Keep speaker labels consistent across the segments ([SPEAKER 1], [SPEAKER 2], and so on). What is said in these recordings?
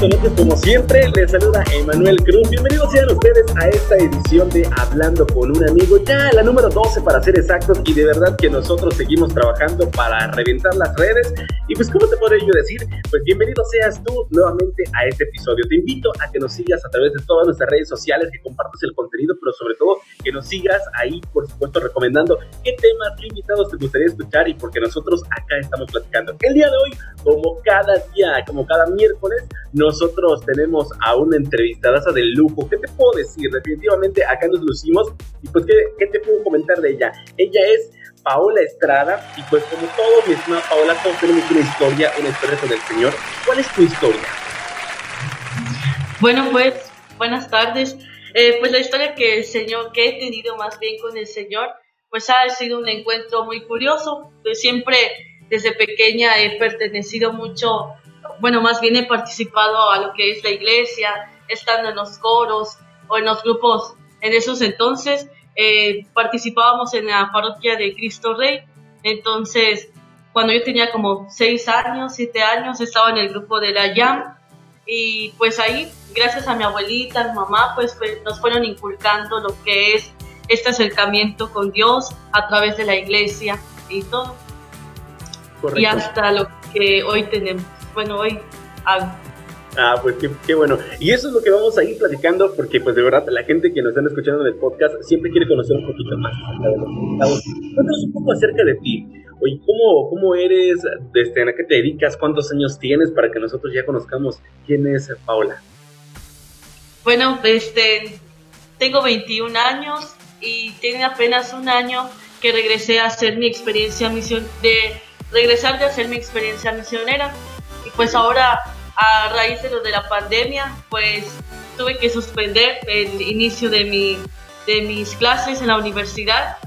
[SPEAKER 1] Como siempre, les saluda Emanuel Cruz. Bienvenidos sean ustedes a esta edición de Hablando con un amigo, ya la número 12 para ser exactos, y de verdad que nosotros seguimos trabajando para reventar las redes. Y pues, ¿cómo te podría yo decir? Pues bienvenido seas tú nuevamente a este episodio. Te invito a que nos sigas a través de todas nuestras redes sociales, que compartas el contenido, pero sobre todo que nos sigas ahí, por supuesto, recomendando qué temas, qué invitados te gustaría escuchar y porque nosotros acá estamos platicando. El día de hoy, como cada día, como cada miércoles, nosotros tenemos a una entrevistada de lujo. ¿Qué te puedo decir? Definitivamente acá nos lucimos. Y pues, ¿qué, ¿qué, te puedo comentar de ella? Ella es Paola Estrada. Y pues, como todo, mi estimada Paola, todos tenemos una historia, una historia con el Señor. ¿Cuál es tu historia?
[SPEAKER 2] Bueno, pues, buenas tardes. Eh, pues la historia que el Señor, que he tenido más bien con el Señor, pues ha sido un encuentro muy curioso. Pues siempre desde pequeña he pertenecido mucho bueno, más bien he participado a lo que es la iglesia, estando en los coros o en los grupos. En esos entonces eh, participábamos en la parroquia de Cristo Rey. Entonces, cuando yo tenía como seis años, siete años, estaba en el grupo de la YAM. Y pues ahí, gracias a mi abuelita, a mi mamá, pues, pues nos fueron inculcando lo que es este acercamiento con Dios a través de la iglesia y todo. Y hasta lo que hoy tenemos bueno, hoy hago.
[SPEAKER 1] Ah, pues qué, bueno. Y eso es lo que vamos a ir platicando, porque pues de verdad la gente que nos están escuchando en el podcast siempre quiere conocer un poquito más Cuéntanos un poco acerca de ti. Oye, ¿cómo, cómo eres? Desde, ¿A qué te dedicas? ¿Cuántos años tienes? Para que nosotros ya conozcamos quién es Paola.
[SPEAKER 2] Bueno, este, tengo 21 años y tiene apenas un año que regresé a hacer mi experiencia misión de regresar de hacer mi experiencia misionera y pues ahora, a raíz de lo de la pandemia, pues tuve que suspender el inicio de, mi, de mis clases en la universidad.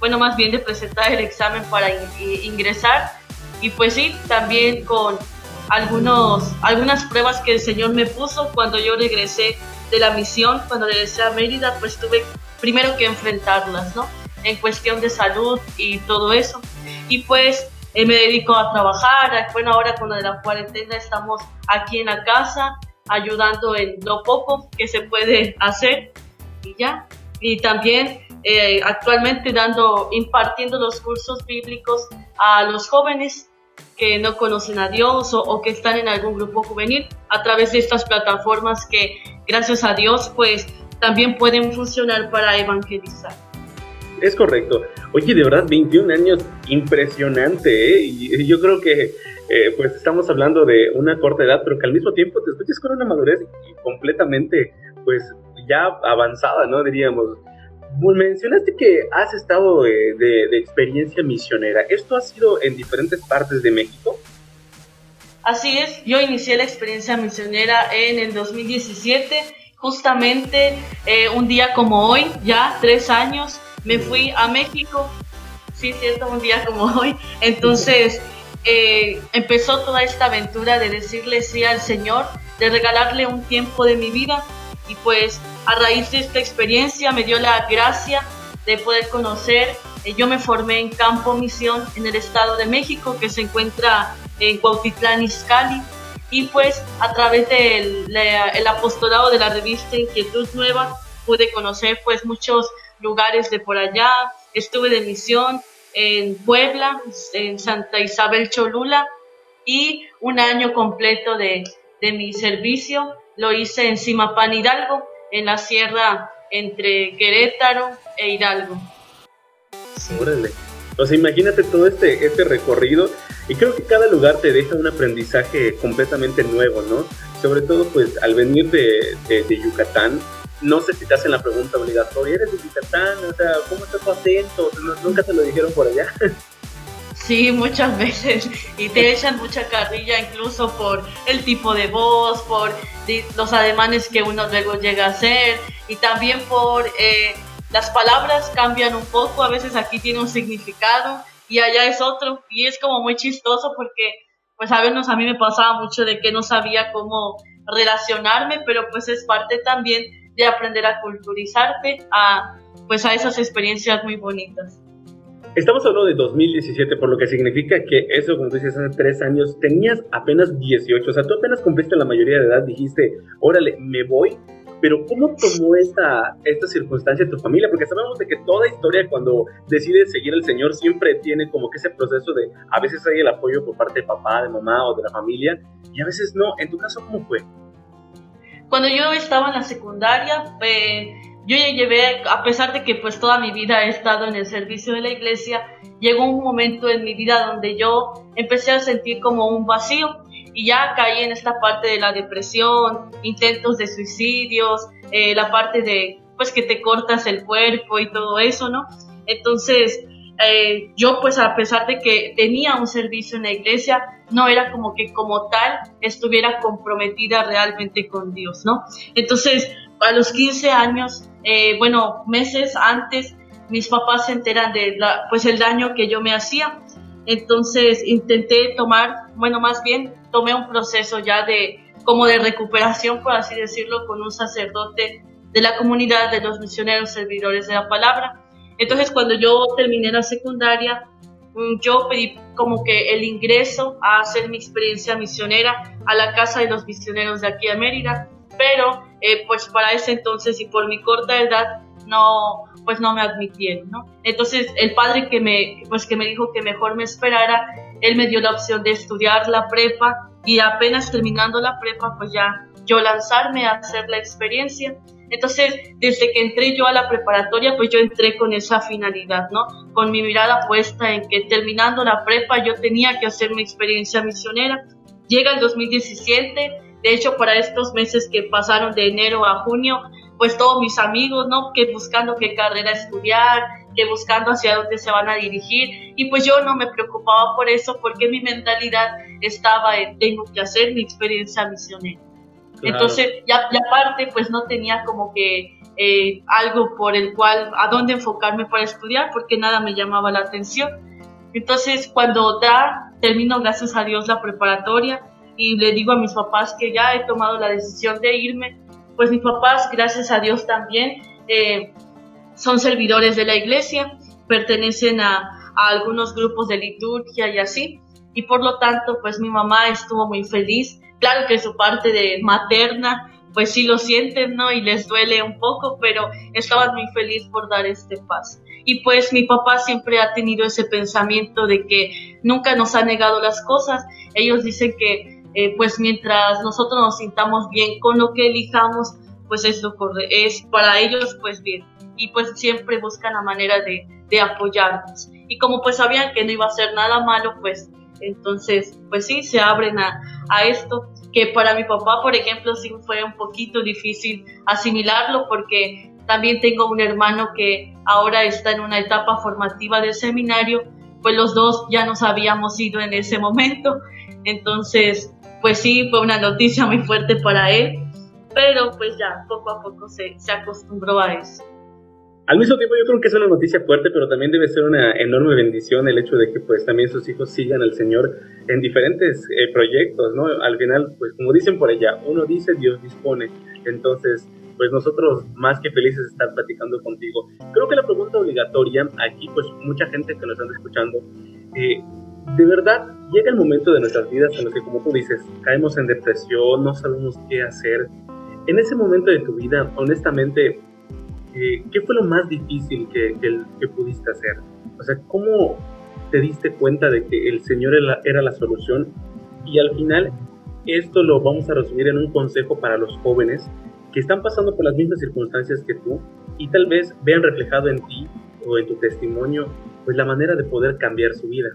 [SPEAKER 2] Bueno, más bien de presentar el examen para ingresar. Y pues sí, también con algunos, algunas pruebas que el Señor me puso cuando yo regresé de la misión, cuando regresé a Mérida, pues tuve primero que enfrentarlas, ¿no? En cuestión de salud y todo eso. Y pues me dedico a trabajar. Bueno, ahora con la de la cuarentena estamos aquí en la casa ayudando en lo poco que se puede hacer y ya. Y también eh, actualmente dando, impartiendo los cursos bíblicos a los jóvenes que no conocen a Dios o, o, que están en algún grupo juvenil a través de estas plataformas que gracias a Dios pues también pueden funcionar para evangelizar.
[SPEAKER 1] Es correcto. Oye, de verdad, 21 años, impresionante, ¿eh? Yo creo que, eh, pues, estamos hablando de una corta edad, pero que al mismo tiempo te escuchas con una madurez completamente, pues, ya avanzada, ¿no? Diríamos. Mencionaste que has estado eh, de, experiencia misionera. ¿Esto ha sido en diferentes partes de México?
[SPEAKER 2] Así es, yo inicié la experiencia misionera en el 2017, justamente un día como hoy, ya tres años, me fui a México, sí, cierto, un día como hoy. Entonces eh, empezó toda esta aventura de decirle sí al Señor, de regalarle un tiempo de mi vida. Y pues a raíz de esta experiencia me dio la gracia de poder conocer. Eh, yo me formé en Campo Misión en el Estado de México, que se encuentra en Cuautitlán, Izcalli. Y pues a través del el apostolado de la revista Inquietud Nueva pude conocer pues muchos lugares de por allá. Estuve de misión en Puebla, en Santa Isabel Cholula y un año completo de, de mi servicio lo hice en Simapán Hidalgo, en la sierra entre Querétaro e Hidalgo.
[SPEAKER 1] Órale. O sea, imagínate todo este, este recorrido y creo que cada lugar te deja un aprendizaje completamente nuevo, ¿no? Sobre todo pues al venir de, de, de Yucatán, no sé si te hacen la pregunta obligatoria, ¿eres de Yucatán? O sea, ¿cómo está tu acento? ¿Nunca te lo dijeron por allá?
[SPEAKER 2] Sí, muchas veces. Y te echan mucha carrilla incluso por el tipo de voz, por los ademanes que uno luego llega a hacer y también por eh, las palabras cambian un poco. A veces aquí tiene un significado y allá es otro. Y es como muy chistoso porque, pues a veces a mí me pasaba mucho de que no sabía cómo relacionarme, pero pues es parte también de aprender a culturizarte, a, pues a esas experiencias muy bonitas.
[SPEAKER 1] Estamos hablando de 2017, por lo que significa que eso, como tú dices, hace tres años, tenías apenas 18, o sea, tú apenas cumpliste la mayoría de edad, dijiste, órale, me voy, pero ¿cómo tomó esta, esta circunstancia tu familia? Porque sabemos de que toda historia cuando decides seguir al Señor siempre tiene como que ese proceso de, a veces hay el apoyo por parte de papá, de mamá o de la familia, y a veces no. En tu caso, ¿cómo fue?
[SPEAKER 2] Cuando yo estaba en la secundaria, eh, yo ya llevé, a pesar de que pues toda mi vida he estado en el servicio de la iglesia, llegó un momento en mi vida donde yo empecé a sentir como un vacío y ya caí en esta parte de la depresión, intentos de suicidios, eh, la parte de pues que te cortas el cuerpo y todo eso, ¿no? Entonces, eh, yo pues a pesar de que tenía un servicio en la iglesia, no era como que como tal estuviera comprometida realmente con Dios, ¿no? Entonces, a los 15 años, eh, bueno, meses antes, mis papás se enteran de la, pues el daño que yo me hacía. Entonces intenté tomar, bueno, más bien tomé un proceso ya de como de recuperación, por así decirlo, con un sacerdote de la comunidad de los misioneros servidores de la palabra. Entonces, cuando yo terminé la secundaria, mm, yo pedí como que el ingreso a hacer mi experiencia misionera a la casa de los misioneros de aquí a Mérida, pero eh, pues para ese entonces y por mi corta edad no pues no me admitieron, ¿no? Entonces el padre que me pues que me dijo que mejor me esperara él me dio la opción de estudiar la prepa y apenas terminando la prepa, pues ya yo lanzarme a hacer la experiencia. Entonces, desde que entré yo a la preparatoria, pues yo entré con esa finalidad, ¿no? Con mi mirada puesta en que terminando la prepa yo tenía que hacer mi experiencia misionera. Llega el 2017, de hecho para estos meses que pasaron de enero a junio, pues todos mis amigos, ¿no? Que buscando qué carrera estudiar, que buscando hacia dónde se van a dirigir. Y pues yo no me preocupaba por eso porque mi mentalidad estaba en tengo que hacer mi experiencia misionera. Entonces, ya, aparte, pues no tenía como que eh, algo por el cual, a dónde enfocarme para estudiar, porque nada me llamaba la atención. Entonces, cuando termino, gracias a Dios, la preparatoria y le digo a mis papás que ya he tomado la decisión de irme, pues mis papás, gracias a Dios también, eh, son servidores de la iglesia, pertenecen a, a, algunos grupos de liturgia y así, y por lo tanto, pues mi mamá estuvo muy feliz. Claro que su parte de materna, pues sí lo sienten, ¿no? Y les duele un poco, pero estaban muy felices por dar este paso. Y pues mi papá siempre ha tenido ese pensamiento de que nunca nos ha negado las cosas. Ellos dicen que eh, pues mientras nosotros nos sintamos bien con lo que elijamos, pues es lo es para ellos pues bien. Y pues siempre buscan la manera de, de apoyarnos. Y como pues sabían que no iba a ser nada malo, pues entonces pues sí, se abren a, a esto que para mi papá, por ejemplo, sí fue un poquito difícil asimilarlo porque también tengo un hermano que ahora está en una etapa formativa del seminario, pues los dos ya nos habíamos ido en ese momento, entonces pues sí, fue una noticia muy fuerte para él, pero pues ya poco a poco se, se acostumbró a eso.
[SPEAKER 1] Al mismo tiempo yo creo que es una noticia fuerte, pero también debe ser una enorme bendición el hecho de que pues también sus hijos sigan al Señor en diferentes eh, proyectos, ¿no? Al final, pues como dicen por ella, uno dice, Dios dispone. Entonces, pues nosotros más que felices de estar platicando contigo. Creo que la pregunta obligatoria aquí, pues mucha gente que nos está escuchando, eh, de verdad llega el momento de nuestras vidas en los que, como tú dices, caemos en depresión, no sabemos qué hacer. En ese momento de tu vida, honestamente, eh, ¿qué fue lo más difícil que, que, pudiste hacer? O sea, ¿cómo te diste cuenta de que el Señor era la, solución? Y al final, esto lo vamos a resumir en un consejo para los jóvenes que están pasando por las mismas circunstancias que tú y tal vez vean reflejado en ti o en tu testimonio pues la manera de poder cambiar su vida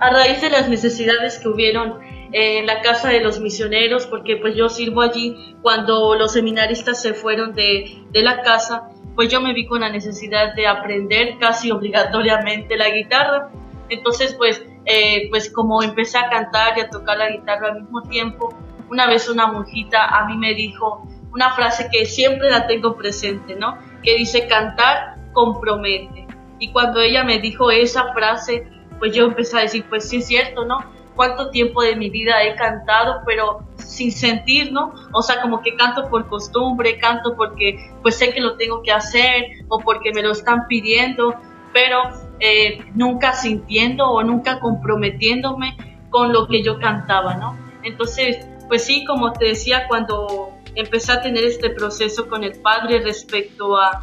[SPEAKER 2] a raíz de las necesidades que hubieron en la casa de los misioneros, porque pues yo sirvo allí cuando los seminaristas se fueron de, de la casa, pues yo me vi con la necesidad de aprender casi obligatoriamente la guitarra. Entonces pues, eh, pues como empecé a cantar y a tocar la guitarra al mismo tiempo, una vez una monjita a mí me dijo una frase que siempre la tengo presente, ¿no? Que dice cantar compromete. Y cuando ella me dijo esa frase, pues yo empecé a decir, pues sí es cierto, ¿no? Cuánto tiempo de mi vida he cantado, pero sin sentir, ¿no? O sea, como que canto por costumbre, canto porque pues sé que lo tengo que hacer o porque me lo están pidiendo, pero eh, nunca sintiendo o nunca comprometiéndome con lo que yo cantaba, ¿no? Entonces, pues sí, como te decía, cuando empecé a tener este proceso con el padre respecto a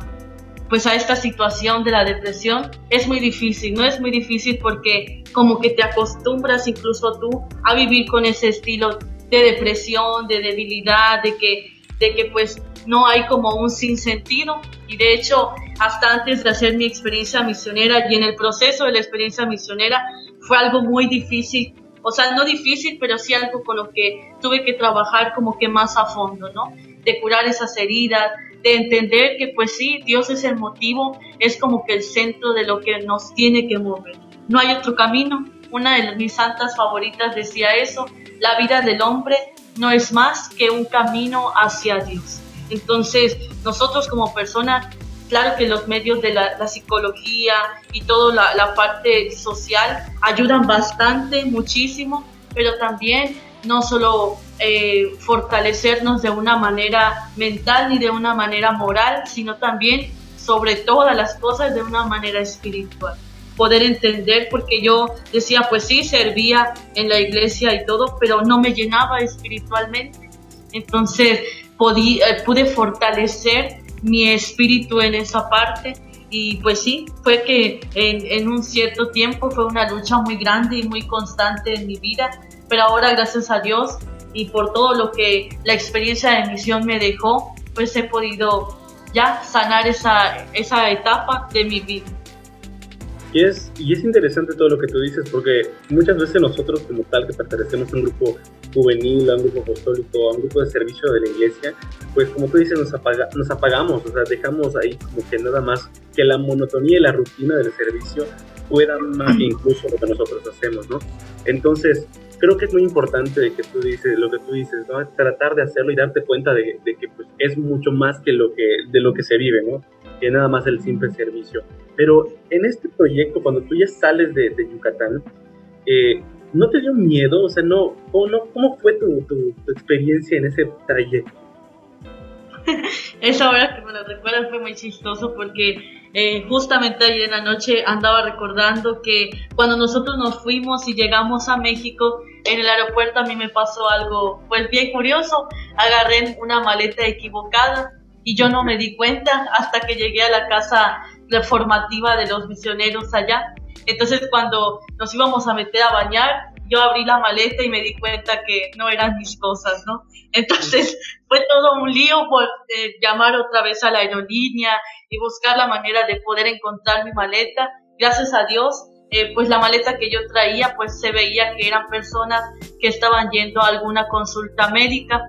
[SPEAKER 2] pues a esta situación de la depresión es muy difícil, no es muy difícil porque como que te acostumbras incluso tú a vivir con ese estilo de depresión, de debilidad, de que, de que pues no hay como un sinsentido. Y de hecho hasta antes de hacer mi experiencia misionera y en el proceso de la experiencia misionera fue algo muy difícil, o sea, no difícil, pero sí algo con lo que tuve que trabajar como que más a fondo, ¿no? De curar esas heridas, de entender que pues sí, Dios es el motivo, es como que el centro de lo que nos tiene que mover. No hay otro camino. Una de mis santas favoritas decía eso, la vida del hombre no es más que un camino hacia Dios. Entonces, nosotros como personas, claro que los medios de la, psicología y toda la, parte social ayudan bastante, muchísimo, pero también no solo eh, fortalecernos de una manera mental ni de una manera moral, sino también sobre todas las cosas de una manera espiritual. Poder entender, porque yo decía, pues sí, servía en la iglesia y todo, pero no me llenaba espiritualmente. Entonces eh, pude fortalecer mi espíritu en esa parte y pues sí, fue que en, en, un cierto tiempo fue una lucha muy grande y muy constante en mi vida, pero ahora gracias a Dios y por todo lo que la experiencia de misión me dejó, pues he podido ya sanar esa, esa etapa de mi vida.
[SPEAKER 1] Y es, y es interesante todo lo que tú dices, porque muchas veces nosotros como tal que pertenecemos a un grupo juvenil, a un grupo apostólico, a un grupo de servicio de la iglesia, pues como tú dices, nos, apaga, nos apagamos, o sea, dejamos ahí como que nada más que la monotonía y la rutina del servicio puedan más que incluso lo que nosotros hacemos, ¿no? Entonces, creo que es muy importante de que tú dices, lo que tú dices, ¿no? Tratar de hacerlo y darte cuenta de, que pues, es mucho más que lo que, de lo que se vive, ¿no? Que nada más el simple servicio. Pero en este proyecto, cuando tú ya sales de, Yucatán, eh, ¿no te dio miedo? O sea, no, ¿cómo, cómo fue tu, tu, experiencia en ese trayecto?
[SPEAKER 2] Esa hora que me lo recuerdas fue muy chistoso porque eh, justamente ayer en la noche andaba recordando que cuando nosotros nos fuimos y llegamos a México, en el aeropuerto a mí me pasó algo pues bien curioso. Agarré una maleta equivocada y yo no me di cuenta hasta que llegué a la casa formativa de los misioneros allá. Entonces cuando nos íbamos a meter a bañar, yo abrí la maleta y me di cuenta que no eran mis cosas, ¿no? Entonces fue todo un lío por eh, llamar otra vez a la aerolínea y buscar la manera de poder encontrar mi maleta. Gracias a Dios, eh, pues la maleta que yo traía, pues se veía que eran personas que estaban yendo a alguna consulta médica.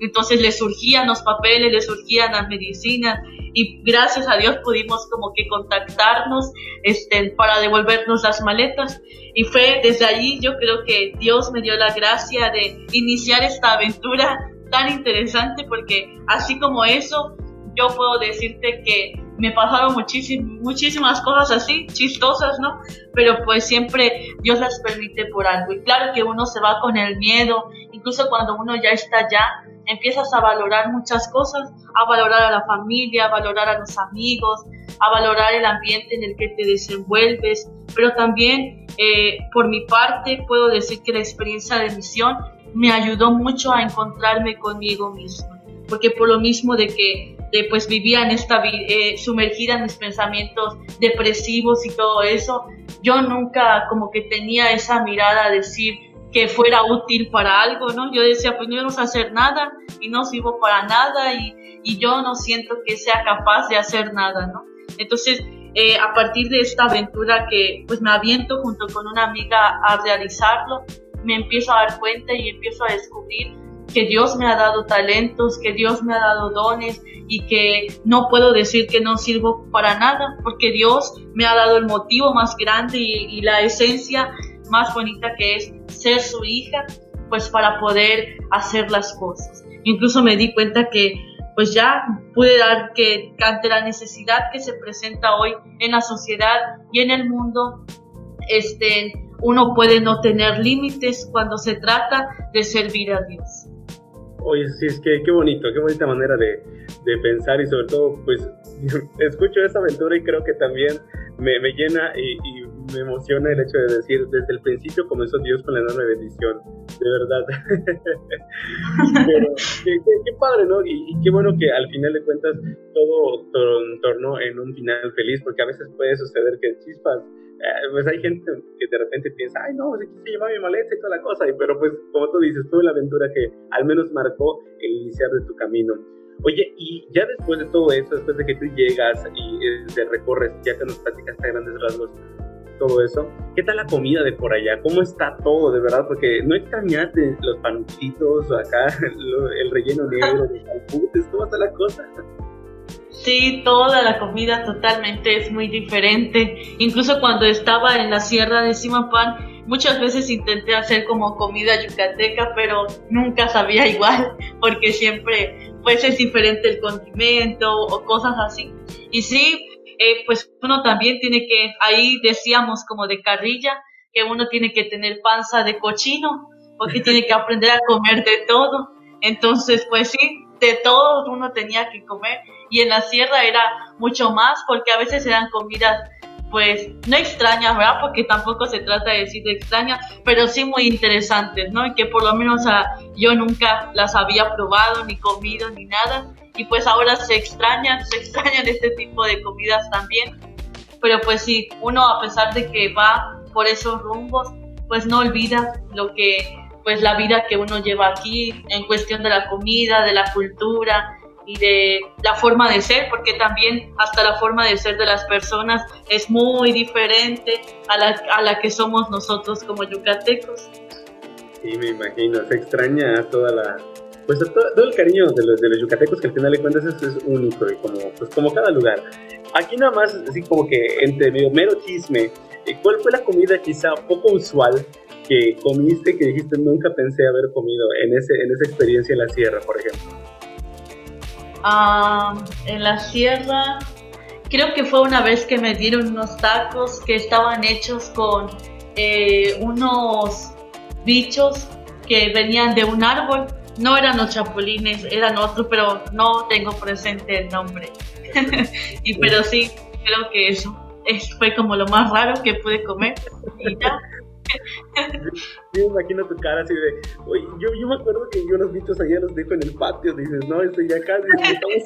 [SPEAKER 2] Entonces les surgían los papeles, les surgían las medicinas y gracias a Dios pudimos como que contactarnos este, para devolvernos las maletas. Y fue desde allí yo creo que Dios me dio la gracia de iniciar esta aventura tan interesante porque así como eso, yo puedo decirte que me pasaron muchísimas cosas así, chistosas, ¿no? Pero pues siempre Dios las permite por algo. Y claro que uno se va con el miedo, incluso cuando uno ya está allá, empiezas a valorar muchas cosas, a valorar a la familia, a valorar a los amigos, a valorar el ambiente en el que te desenvuelves, pero también eh, por mi parte puedo decir que la experiencia de misión me ayudó mucho a encontrarme conmigo mismo, porque por lo mismo de que pues vivía en esta eh, sumergida en mis pensamientos depresivos y todo eso, yo nunca como que tenía esa mirada a decir que fuera útil para algo, ¿no? Yo decía, pues no vamos a hacer nada y no sirvo para nada y, y yo no siento que sea capaz de hacer nada, ¿no? Entonces, eh, a partir de esta aventura que pues me aviento junto con una amiga a realizarlo, me empiezo a dar cuenta y empiezo a descubrir que Dios me ha dado talentos, que Dios me ha dado dones y que no puedo decir que no sirvo para nada, porque Dios me ha dado el motivo más grande y, y la esencia más bonita que es ser su hija, pues para poder hacer las cosas. Incluso me di cuenta que pues ya pude dar que ante la necesidad que se presenta hoy en la sociedad y en el mundo, este, uno puede no tener límites cuando se trata de servir a Dios.
[SPEAKER 1] Oye, sí, es que qué bonito, qué bonita manera de, de pensar y sobre todo, pues, escucho esa aventura y creo que también me, me llena y, me emociona el hecho de decir, desde el principio comenzó Dios con la enorme bendición, de verdad. Pero qué, padre, ¿no? Y, qué bueno que al final de cuentas todo tornó en un final feliz, porque a veces puede suceder que chispas eh, pues hay gente que de repente piensa, ay no, pues aquí se lleva mi maleta y toda la cosa, y, pero pues como tú dices, fue la aventura que al menos marcó el iniciar de tu camino. Oye, y ya después de todo eso, después de que tú llegas y eh, te recorres, ya que nos platicaste a grandes rasgos todo eso, ¿qué tal la comida de por allá? ¿Cómo está todo, de verdad? Porque no extrañaste los panuchitos acá, el relleno negro, los calputes, ¿cómo está la cosa?
[SPEAKER 2] Sí, toda la comida totalmente es muy diferente. Incluso cuando estaba en la sierra de Simapán, muchas veces intenté hacer como comida yucateca, pero nunca sabía igual, porque siempre pues es diferente el condimento o cosas así. Y sí, eh, pues uno también tiene que, ahí decíamos como de carrilla, que uno tiene que tener panza de cochino, porque tiene que aprender a comer de todo. Entonces, pues sí, de todo uno tenía que comer y en la sierra era mucho más porque a veces eran comidas pues no extrañas, ¿verdad? Porque tampoco se trata de decir extrañas, pero sí muy interesantes, ¿no? Y que por lo menos yo nunca las había probado, ni comido, ni nada. Y pues ahora se extrañan, se extrañan este tipo de comidas también. Pero pues sí, uno a pesar de que va por esos rumbos, pues no olvida lo que, pues la vida que uno lleva aquí en cuestión de la comida, de la cultura, y de la forma de ser, porque también hasta la forma de ser de las personas es muy diferente a la, a la que somos nosotros como yucatecos.
[SPEAKER 1] Sí, me imagino, se extraña toda la, pues todo, el cariño de los, de los yucatecos que al final de cuentas es, es único y como, pues como cada lugar. Aquí nada más, así como que entre medio mero chisme, eh, ¿cuál fue la comida quizá poco usual que comiste que dijiste nunca pensé haber comido en, ese, en esa experiencia en la sierra, por ejemplo?
[SPEAKER 2] en la sierra, creo que fue una vez que me dieron unos tacos que estaban hechos con eh, unos bichos que venían de un árbol. No eran los chapulines, eran otros, pero no tengo presente el nombre. y pero sí, creo que eso, eso fue como lo más raro que pude comer. Y ya.
[SPEAKER 1] me imagino tu cara así de, oye, yo, yo me acuerdo que yo los bichos allá los dejo en el patio, dices, no, estoy ya casi, estamos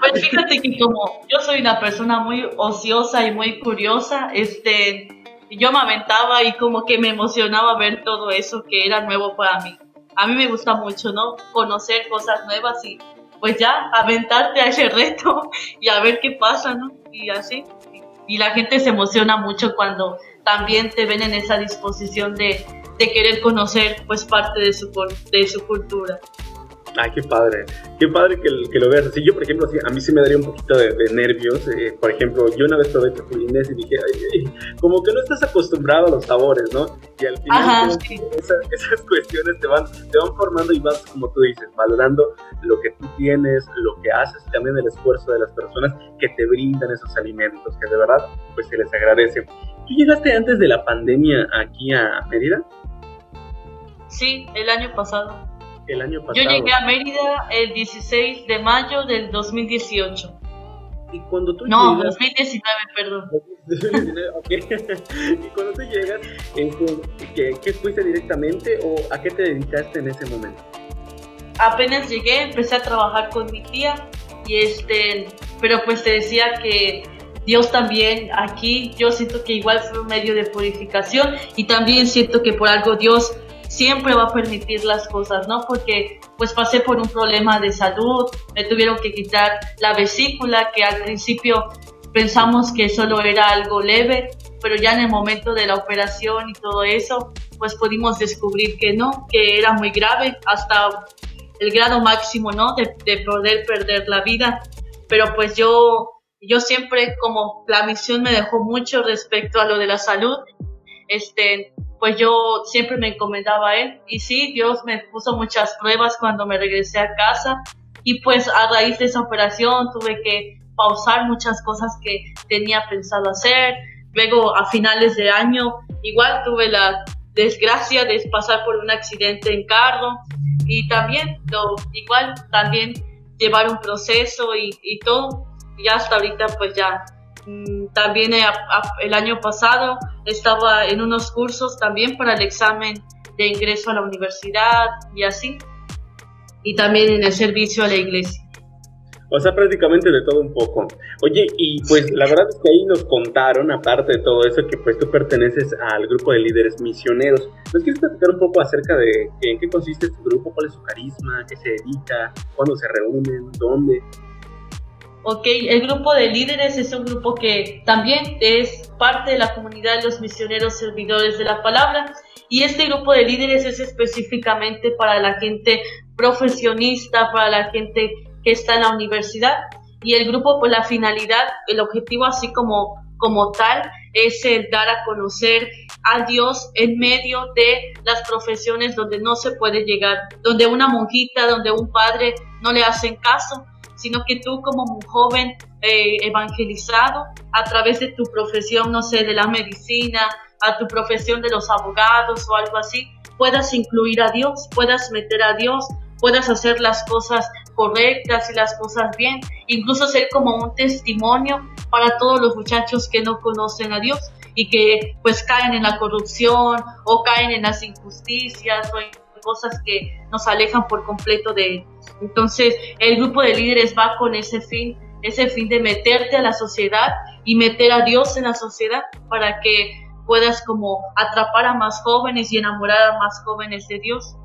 [SPEAKER 2] Pues fíjate que como yo soy una persona muy ociosa y muy curiosa, este, yo me aventaba y como que me emocionaba ver todo eso que era nuevo para mí. A mí me gusta mucho, ¿no? Conocer cosas nuevas y pues ya aventarte a ese reto y a ver qué pasa, ¿no? Y así. Y la gente se emociona mucho cuando también te ven en esa disposición de, de querer conocer pues parte de su, de su cultura.
[SPEAKER 1] Ay, qué padre, qué padre que, que lo veas así. Yo, por ejemplo, a mí sí me daría un poquito de, nervios. Eh, por ejemplo, yo una vez probé chapulines y dije, ay, como que no estás acostumbrado a los sabores, ¿no? Y al final esas, cuestiones te van, te van formando y vas, como tú dices, valorando lo que tú tienes, lo que haces y también el esfuerzo de las personas que te brindan esos alimentos, que de verdad, pues se les agradece. ¿Tú llegaste antes de la pandemia aquí a Mérida?
[SPEAKER 2] Sí, el año pasado
[SPEAKER 1] el año pasado.
[SPEAKER 2] Yo llegué a Mérida el 16 de mayo del 2018.
[SPEAKER 1] Y cuando tú
[SPEAKER 2] no, 2019, perdón.
[SPEAKER 1] y cuando tú llegas, ¿qué, ¿qué fuiste directamente o a qué te dedicaste en ese momento?
[SPEAKER 2] Apenas llegué, empecé a trabajar con mi tía y este, pero pues te decía que Dios también aquí, yo siento que igual fue un medio de purificación y también siento que por algo Dios siempre va a permitir las cosas, ¿no? Porque pues pasé por un problema de salud, me tuvieron que quitar la vesícula, que al principio pensamos que solo era algo leve, pero ya en el momento de la operación y todo eso, pues pudimos descubrir que no, que era muy grave, hasta el grado máximo, ¿no? De, de poder perder la vida. Pero pues yo, yo siempre, como la misión me dejó mucho respecto a lo de la salud, este, pues yo siempre me encomendaba a Él. Y sí, Dios me puso muchas pruebas cuando me regresé a casa. Y pues a raíz de esa operación tuve que pausar muchas cosas que tenía pensado hacer. Luego a finales de año igual tuve la desgracia de pasar por un accidente en carro y también lo igual también llevar un proceso y, y todo y hasta ahorita pues ya Mm, también el año pasado estaba en unos cursos también para el examen de ingreso a la universidad y así. Y también en el servicio a la iglesia.
[SPEAKER 1] O sea, prácticamente de todo un poco. Oye, y pues la verdad es que ahí nos contaron, aparte de todo eso, que pues tú perteneces al grupo de líderes misioneros. ¿Nos quieres platicar un poco acerca de en qué consiste este grupo, cuál es su carisma, qué se dedica, cuándo se reúnen, dónde?
[SPEAKER 2] Ok, el grupo de líderes es un grupo que también es parte de la comunidad de los misioneros servidores de la palabra. Y este grupo de líderes es específicamente para la gente profesionista, para la gente que está en la universidad. Y el grupo, pues la finalidad, el objetivo así como, como tal es el dar a conocer a Dios en medio de las profesiones donde no se puede llegar, donde una monjita, donde un padre no le hacen caso, sino que tú como un joven eh, evangelizado a través de tu profesión, no sé, de la medicina, a tu profesión de los abogados o algo así, puedas incluir a Dios, puedas meter a Dios, puedas hacer las cosas correctas y las cosas bien, incluso ser como un testimonio para todos los muchachos que no conocen a Dios y que pues caen en la corrupción o caen en las injusticias o en cosas que nos alejan por completo de él. Entonces, el grupo de líderes va con ese fin, ese fin de meterte a la sociedad y meter a Dios en la sociedad para que puedas como atrapar a más jóvenes y enamorar a más jóvenes de Dios.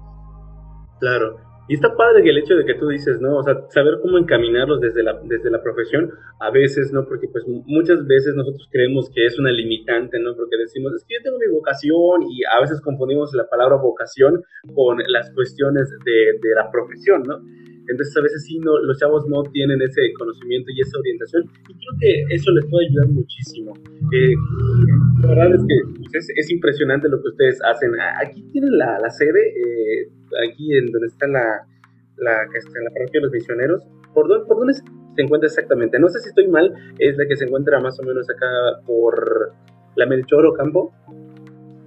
[SPEAKER 1] Claro, y está padre que el hecho de que tú dices, ¿no? O sea, saber cómo encaminarlos desde la, desde la profesión, a veces, ¿no? Porque pues muchas veces nosotros creemos que es una limitante, ¿no? Porque decimos, es que yo tengo mi vocación y a veces confundimos la palabra vocación con las cuestiones de, de la profesión, ¿no? Entonces a veces sí, no, los chavos no tienen ese conocimiento y esa orientación y creo que eso les puede ayudar muchísimo. Eh, la verdad es que pues, es, impresionante lo que ustedes hacen. Aquí tienen la, la sede, eh, aquí en donde está la, la, la parroquia de los misioneros. ¿Por dónde, ¿Por dónde se encuentra exactamente? No sé si estoy mal, es la que se encuentra más o menos acá por la Melchor o Campo.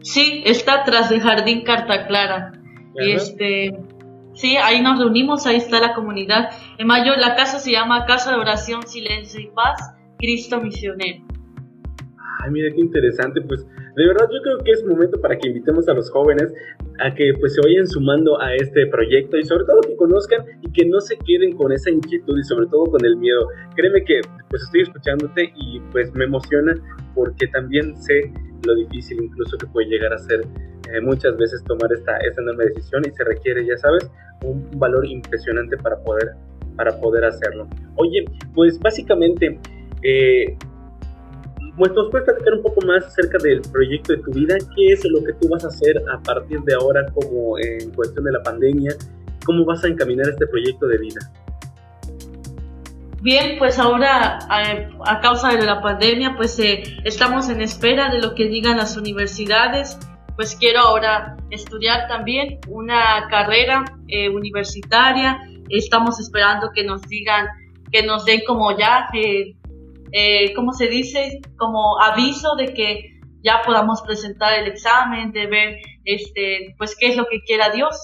[SPEAKER 2] Sí, está tras el Jardín Carta Clara. Este, Sí, ahí nos reunimos, ahí está la comunidad. En mayo la casa se llama Casa de Oración, Silencio y Paz, Cristo Misionero.
[SPEAKER 1] Ay, mira qué interesante, pues de verdad yo creo que es momento para que invitemos a los jóvenes a que pues se vayan sumando a este proyecto y sobre todo que conozcan y que no se queden con esa inquietud y sobre todo con el miedo. Créeme que pues estoy escuchándote y pues me emociona porque también sé lo difícil incluso que puede llegar a ser eh, muchas veces tomar esta, esta enorme decisión y se requiere, ya sabes, un, valor impresionante para poder, para poder hacerlo. Oye, pues básicamente, eh, pues nos puedes platicar un poco más acerca del proyecto de tu vida, qué es lo que tú vas a hacer a partir de ahora como en cuestión de la pandemia, cómo vas a encaminar este proyecto de vida.
[SPEAKER 2] Bien, pues ahora a, causa de la pandemia, pues eh, estamos en espera de lo que digan las universidades. Pues quiero ahora estudiar también una carrera eh, universitaria. Estamos esperando que nos digan, que nos den como ya, eh, eh, ¿cómo se dice? Como aviso de que ya podamos presentar el examen, de ver, este, pues qué es lo que quiera Dios.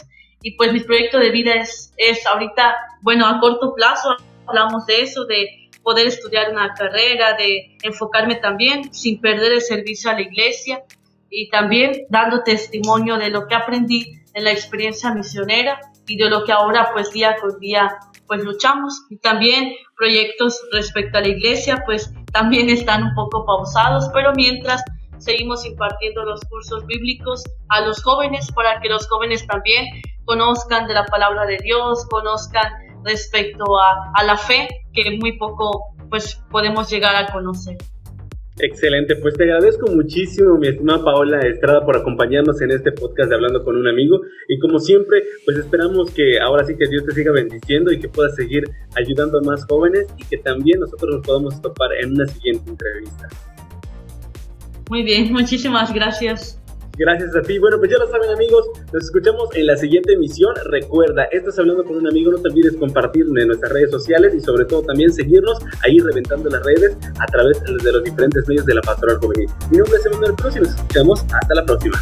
[SPEAKER 2] Y pues mi proyecto de vida es, es ahorita, bueno, a corto plazo, hablamos de eso, de poder estudiar una carrera, de enfocarme también sin perder el servicio a la iglesia y también dando testimonio de lo que aprendí en la experiencia misionera y de lo que ahora pues día con día pues luchamos. Y también proyectos respecto a la iglesia pues también están un poco pausados, pero mientras seguimos impartiendo los cursos bíblicos a los jóvenes para que los jóvenes también conozcan de la palabra de Dios, conozcan respecto a, la fe que muy poco pues podemos llegar a conocer.
[SPEAKER 1] Excelente, pues te agradezco muchísimo, mi estimada Paola Estrada, por acompañarnos en este podcast de Hablando con un amigo. Y como siempre, pues esperamos que ahora sí que Dios te siga bendiciendo y que puedas seguir ayudando a más jóvenes y que también nosotros nos podamos topar en una siguiente entrevista.
[SPEAKER 2] Muy bien, muchísimas gracias.
[SPEAKER 1] Gracias a ti. Bueno, pues ya lo saben amigos, nos escuchamos en la siguiente emisión. Recuerda, estás hablando con un amigo, no te olvides compartir en nuestras redes sociales y sobre todo también seguirnos ahí reventando las redes a través de los diferentes medios de la Pastoral Juvenil. Mi nombre es Emanuel Cruz y nos escuchamos hasta la próxima.